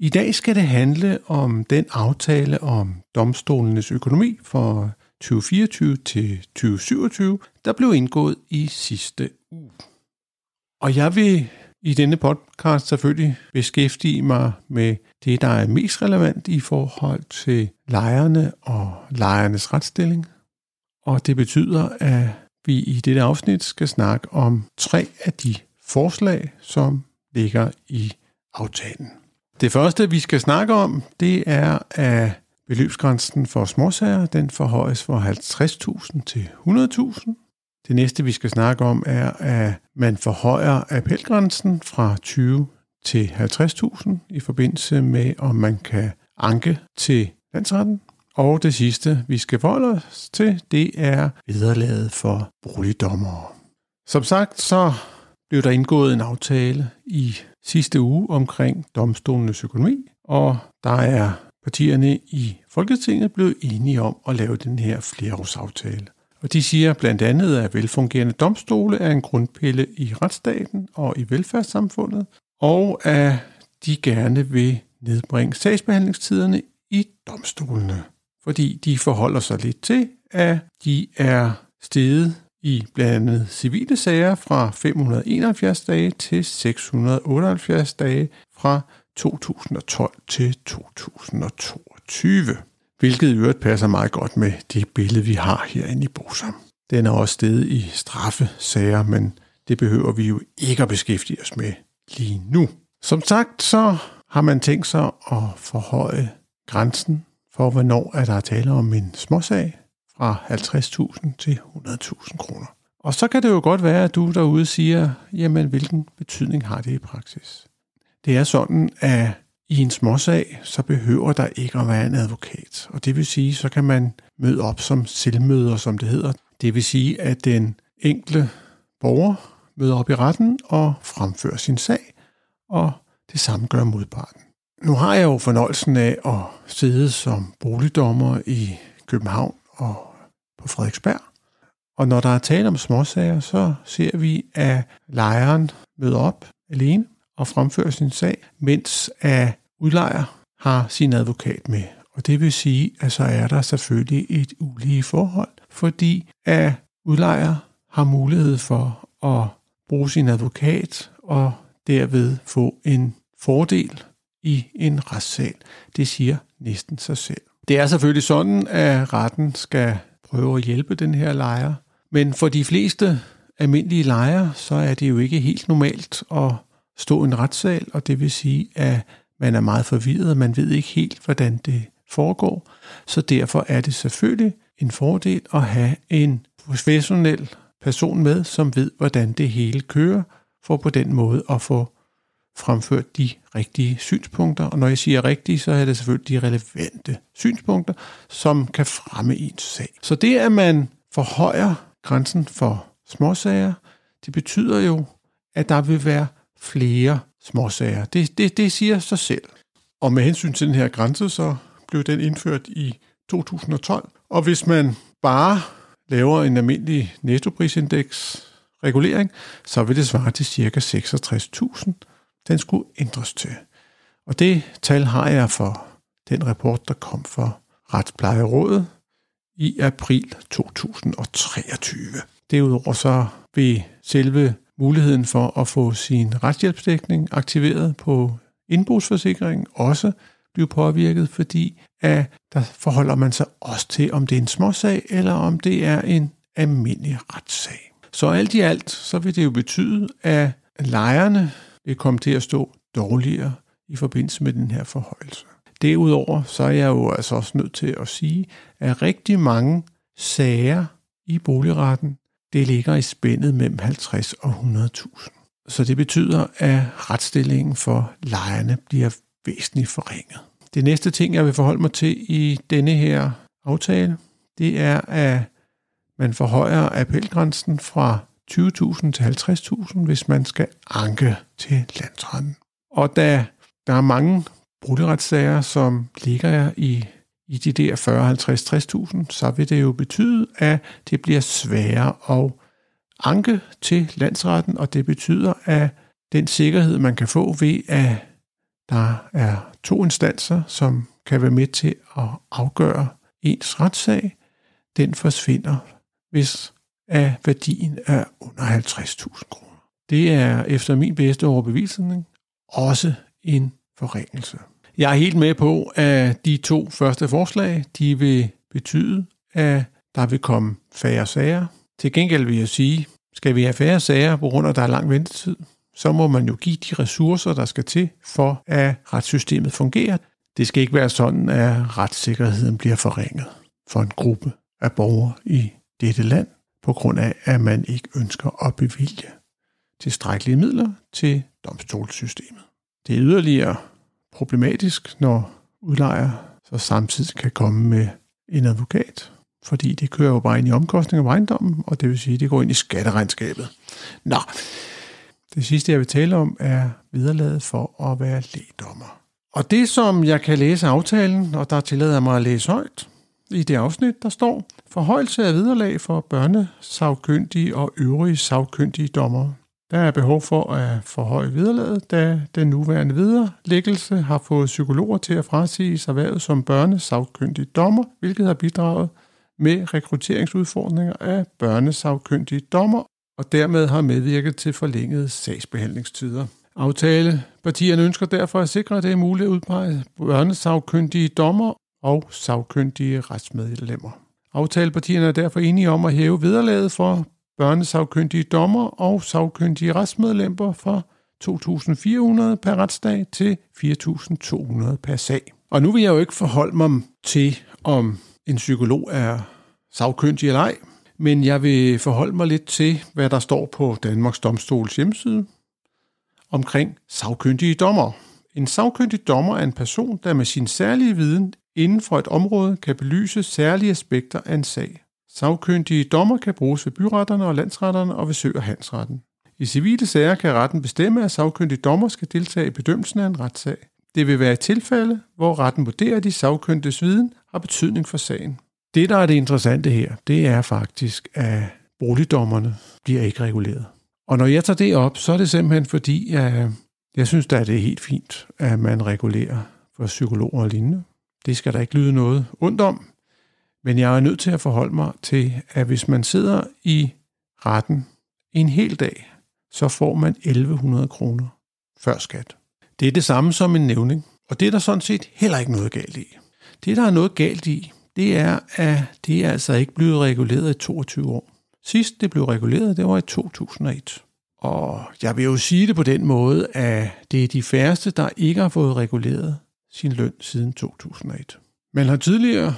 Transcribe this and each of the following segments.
I dag skal det handle om den aftale om domstolenes økonomi for 2024 til 2027, der blev indgået i sidste uge. Og jeg vil i denne podcast selvfølgelig beskæftige mig med det, der er mest relevant i forhold til lejerne og lejernes retsstilling. Og det betyder, at vi i dette afsnit skal snakke om tre af de forslag, som ligger i aftalen. Det første, vi skal snakke om, det er, at beløbsgrænsen for småsager, den forhøjes fra 50.000 til 100.000. Det næste, vi skal snakke om, er, at man forhøjer appelgrænsen fra 20 til 50.000 i forbindelse med, om man kan anke til landsretten. Og det sidste, vi skal forholde os til, det er vederlaget for boligdommere. Som sagt, så blev der indgået en aftale i sidste uge omkring domstolenes økonomi, og der er partierne i Folketinget blevet enige om at lave den her flereårsaftale. Og de siger blandt andet, at velfungerende domstole er en grundpille i retsstaten og i velfærdssamfundet, og at de gerne vil nedbringe sagsbehandlingstiderne i domstolene, fordi de forholder sig lidt til, at de er steget i blandt andet civile sager fra 571 dage til 678 dage fra 2012 til 2022. Hvilket i øvrigt passer meget godt med det billede, vi har herinde i Bosom. Den er også stedet i straffesager, men det behøver vi jo ikke at beskæftige os med lige nu. Som sagt, så har man tænkt sig at forhøje grænsen for, hvornår er der tale om en småsag, fra 50.000 til 100.000 kroner. Og så kan det jo godt være, at du derude siger, jamen hvilken betydning har det i praksis? Det er sådan, at i en småsag, så behøver der ikke at være en advokat. Og det vil sige, så kan man møde op som selvmøder, som det hedder. Det vil sige, at den enkelte borger møder op i retten og fremfører sin sag, og det samme gør modparten. Nu har jeg jo fornøjelsen af at sidde som boligdommer i København og på Frederiksberg. Og når der er tale om småsager, så ser vi, at lejeren møder op alene og fremfører sin sag, mens at udlejer har sin advokat med. Og det vil sige, at så er der selvfølgelig et ulige forhold, fordi at udlejer har mulighed for at bruge sin advokat og derved få en fordel i en retssal. Det siger næsten sig selv. Det er selvfølgelig sådan, at retten skal prøve at hjælpe den her lejer. Men for de fleste almindelige lejer, så er det jo ikke helt normalt at stå i en retssal, og det vil sige, at man er meget forvirret, man ved ikke helt, hvordan det foregår. Så derfor er det selvfølgelig en fordel at have en professionel person med, som ved, hvordan det hele kører, for på den måde at få fremført de rigtige synspunkter. Og når jeg siger rigtige, så er det selvfølgelig de relevante synspunkter, som kan fremme ens sag. Så det, at man forhøjer grænsen for småsager, det betyder jo, at der vil være flere småsager. Det, det, det siger sig selv. Og med hensyn til den her grænse, så blev den indført i 2012. Og hvis man bare laver en almindelig nettoprisindeks regulering, så vil det svare til ca. 66.000 den skulle ændres til. Og det tal har jeg for den rapport, der kom fra Retsplejerådet i april 2023. Derudover så vil selve muligheden for at få sin retshjælpsdækning aktiveret på indbrugsforsikringen også blive påvirket, fordi at der forholder man sig også til, om det er en småsag, eller om det er en almindelig retssag. Så alt i alt, så vil det jo betyde, at lejerne komme til at stå dårligere i forbindelse med den her forhøjelse. Derudover så er jeg jo altså også nødt til at sige, at rigtig mange sager i boligretten, det ligger i spændet mellem 50 og 100.000. Så det betyder, at retsstillingen for lejerne bliver væsentligt forringet. Det næste ting, jeg vil forholde mig til i denne her aftale, det er, at man forhøjer appelgrænsen fra 20.000 til 50.000, hvis man skal anke til landsretten. Og da der er mange brugeretssager, som ligger i, i de der 40, 50, 60.000, så vil det jo betyde, at det bliver sværere at anke til landsretten, og det betyder, at den sikkerhed, man kan få ved, at der er to instanser, som kan være med til at afgøre ens retssag, den forsvinder, hvis af værdien er under 50.000 kroner. Det er efter min bedste overbevisning også en forringelse. Jeg er helt med på, at de to første forslag, de vil betyde, at der vil komme færre sager. Til gengæld vil jeg sige, skal vi have færre sager på grund af, at der er lang ventetid, så må man jo give de ressourcer, der skal til, for at retssystemet fungerer. Det skal ikke være sådan, at retssikkerheden bliver forringet for en gruppe af borgere i dette land, på grund af, at man ikke ønsker at bevilge tilstrækkelige midler til domstolssystemet. Det er yderligere problematisk, når udlejer så samtidig kan komme med en advokat, fordi det kører jo bare ind i omkostninger af ejendommen, og det vil sige, at det går ind i skatteregnskabet. Nå, det sidste, jeg vil tale om, er viderelaget for at være lægdommer. Og det, som jeg kan læse aftalen, og der tillader mig at læse højt, i det afsnit, der står forhøjelse af viderelag for børnesagkyndige og øvrige sagkyndige dommer. Der er behov for at forhøje viderelaget, da den nuværende viderelæggelse har fået psykologer til at frasige sig erhvervet som børnesagkyndige dommer, hvilket har bidraget med rekrutteringsudfordringer af børnesagkyndige dommer og dermed har medvirket til forlængede sagsbehandlingstider. Aftalepartierne ønsker derfor at sikre, at det er muligt at udpege børnesagkyndige dommer og sagkyndige retsmedlemmer. Aftalepartierne er derfor enige om at hæve vederlaget for børnesagkyndige dommer og sagkyndige retsmedlemmer fra 2.400 per retsdag til 4.200 per sag. Og nu vil jeg jo ikke forholde mig til, om en psykolog er sagkyndig eller ej, men jeg vil forholde mig lidt til, hvad der står på Danmarks Domstols hjemmeside omkring sagkyndige dommer. En sagkyndig dommer er en person, der med sin særlige viden inden for et område kan belyse særlige aspekter af en sag. Sagkyndige dommer kan bruges ved byretterne og landsretterne og ved sø- og handsretten. I civile sager kan retten bestemme, at sagkyndige dommer skal deltage i bedømmelsen af en retssag. Det vil være et tilfælde, hvor retten vurderer, at de sagkyndiges viden har betydning for sagen. Det, der er det interessante her, det er faktisk, at boligdommerne bliver ikke reguleret. Og når jeg tager det op, så er det simpelthen fordi, at jeg synes, at det er helt fint, at man regulerer for psykologer og lignende. Det skal der ikke lyde noget ondt om. Men jeg er nødt til at forholde mig til, at hvis man sidder i retten en hel dag, så får man 1100 kroner før skat. Det er det samme som en nævning, og det er der sådan set heller ikke noget galt i. Det, der er noget galt i, det er, at det er altså ikke blevet reguleret i 22 år. Sidst det blev reguleret, det var i 2001. Og jeg vil jo sige det på den måde, at det er de færreste, der ikke har fået reguleret sin løn siden 2001. Man har tidligere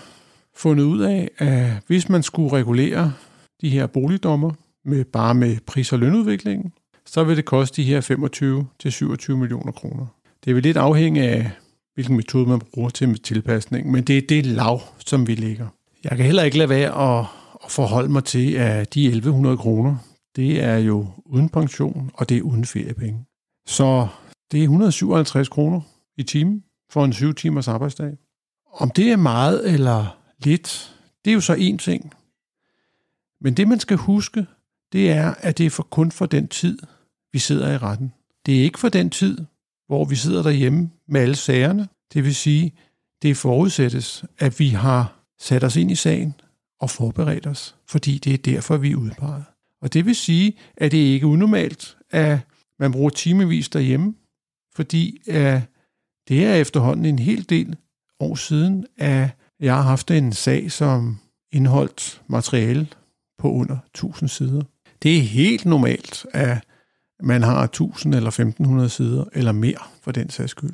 fundet ud af, at hvis man skulle regulere de her boligdommer med bare med pris- og lønudviklingen, så vil det koste de her 25-27 millioner kroner. Det vil lidt afhænge af, hvilken metode man bruger til tilpasning, men det er det lav, som vi ligger. Jeg kan heller ikke lade være at, at forholde mig til, at de 1100 kroner, det er jo uden pension, og det er uden feriepenge. Så det er 157 kroner i timen for en syv timers arbejdsdag. Om det er meget eller lidt, det er jo så en ting. Men det, man skal huske, det er, at det er for kun for den tid, vi sidder i retten. Det er ikke for den tid, hvor vi sidder derhjemme med alle sagerne. Det vil sige, det forudsættes, at vi har sat os ind i sagen og forberedt os, fordi det er derfor, vi er udpeget. Og det vil sige, at det ikke er unormalt, at man bruger timevis derhjemme, fordi at det er efterhånden en hel del år siden, at jeg har haft en sag, som indholdt materiale på under 1000 sider. Det er helt normalt, at man har 1000 eller 1500 sider, eller mere for den sags skyld.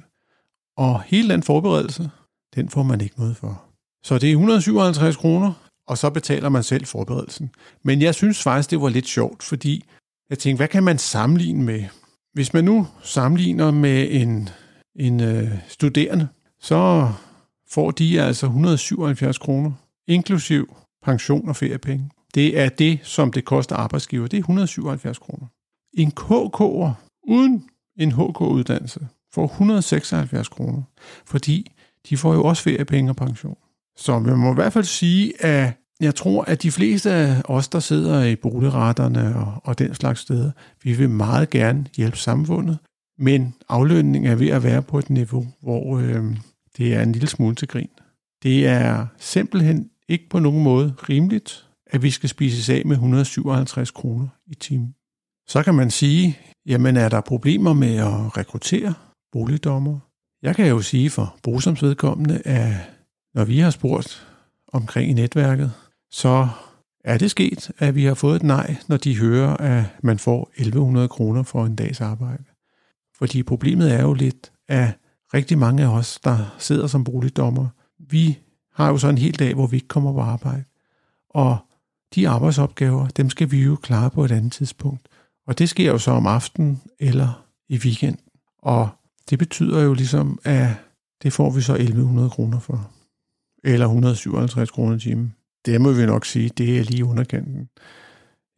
Og hele den forberedelse, den får man ikke noget for. Så det er 157 kroner, og så betaler man selv forberedelsen. Men jeg synes faktisk, det var lidt sjovt, fordi jeg tænkte, hvad kan man sammenligne med? Hvis man nu sammenligner med en, en øh, studerende, så får de altså 177 kroner, inklusiv pension og feriepenge. Det er det, som det koster arbejdsgiver. Det er 177 kroner. En KK'er uden en HK-uddannelse får 176 kroner, fordi de får jo også feriepenge og pension. Så man må i hvert fald sige, at jeg tror, at de fleste af os, der sidder i boligretterne og, og den slags steder, vi vil meget gerne hjælpe samfundet, men aflønningen er ved at være på et niveau, hvor øh, det er en lille smule til grin. Det er simpelthen ikke på nogen måde rimeligt, at vi skal spise af med 157 kroner i timen. Så kan man sige, jamen er der problemer med at rekruttere boligdommer? Jeg kan jo sige for Brusams vedkommende, at når vi har spurgt omkring i netværket, så er det sket, at vi har fået et nej, når de hører, at man får 1100 kroner for en dags arbejde. Fordi problemet er jo lidt, at rigtig mange af os, der sidder som boligdommer, vi har jo så en hel dag, hvor vi ikke kommer på arbejde. Og de arbejdsopgaver, dem skal vi jo klare på et andet tidspunkt. Og det sker jo så om aftenen eller i weekend. Og det betyder jo ligesom, at det får vi så 1100 kroner for. Eller 157 kroner i timen. Det må vi nok sige, det er lige underkanten.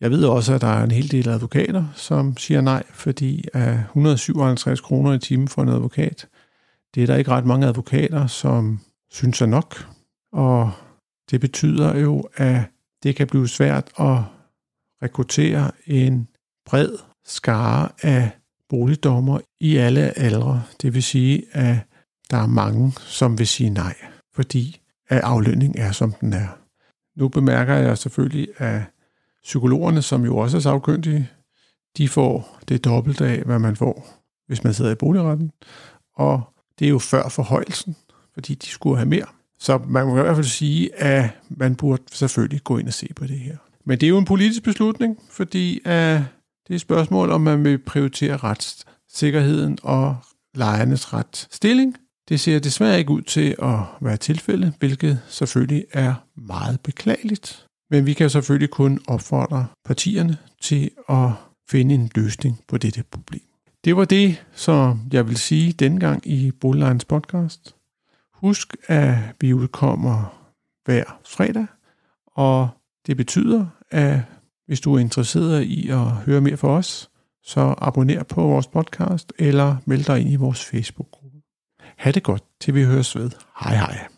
Jeg ved også, at der er en hel del advokater, som siger nej, fordi at 157 kroner i timen for en advokat, det er der ikke ret mange advokater, som synes er nok. Og det betyder jo, at det kan blive svært at rekruttere en bred skare af boligdommer i alle aldre. Det vil sige, at der er mange, som vil sige nej, fordi at aflønning er, som den er. Nu bemærker jeg selvfølgelig, at psykologerne, som jo også er sagkyndige, de får det dobbelte af, hvad man får, hvis man sidder i boligretten. Og det er jo før forhøjelsen, fordi de skulle have mere. Så man må i hvert fald sige, at man burde selvfølgelig gå ind og se på det her. Men det er jo en politisk beslutning, fordi uh, det er et spørgsmål, om man vil prioritere retssikkerheden og lejernes retsstilling. Det ser desværre ikke ud til at være tilfældet, hvilket selvfølgelig er meget beklageligt. Men vi kan selvfølgelig kun opfordre partierne til at finde en løsning på dette problem. Det var det, som jeg vil sige denne gang i Boliglejens podcast. Husk, at vi udkommer hver fredag, og det betyder, at hvis du er interesseret i at høre mere fra os, så abonner på vores podcast eller meld dig ind i vores Facebook-gruppe. Ha' det godt, til vi høres ved. Hej hej.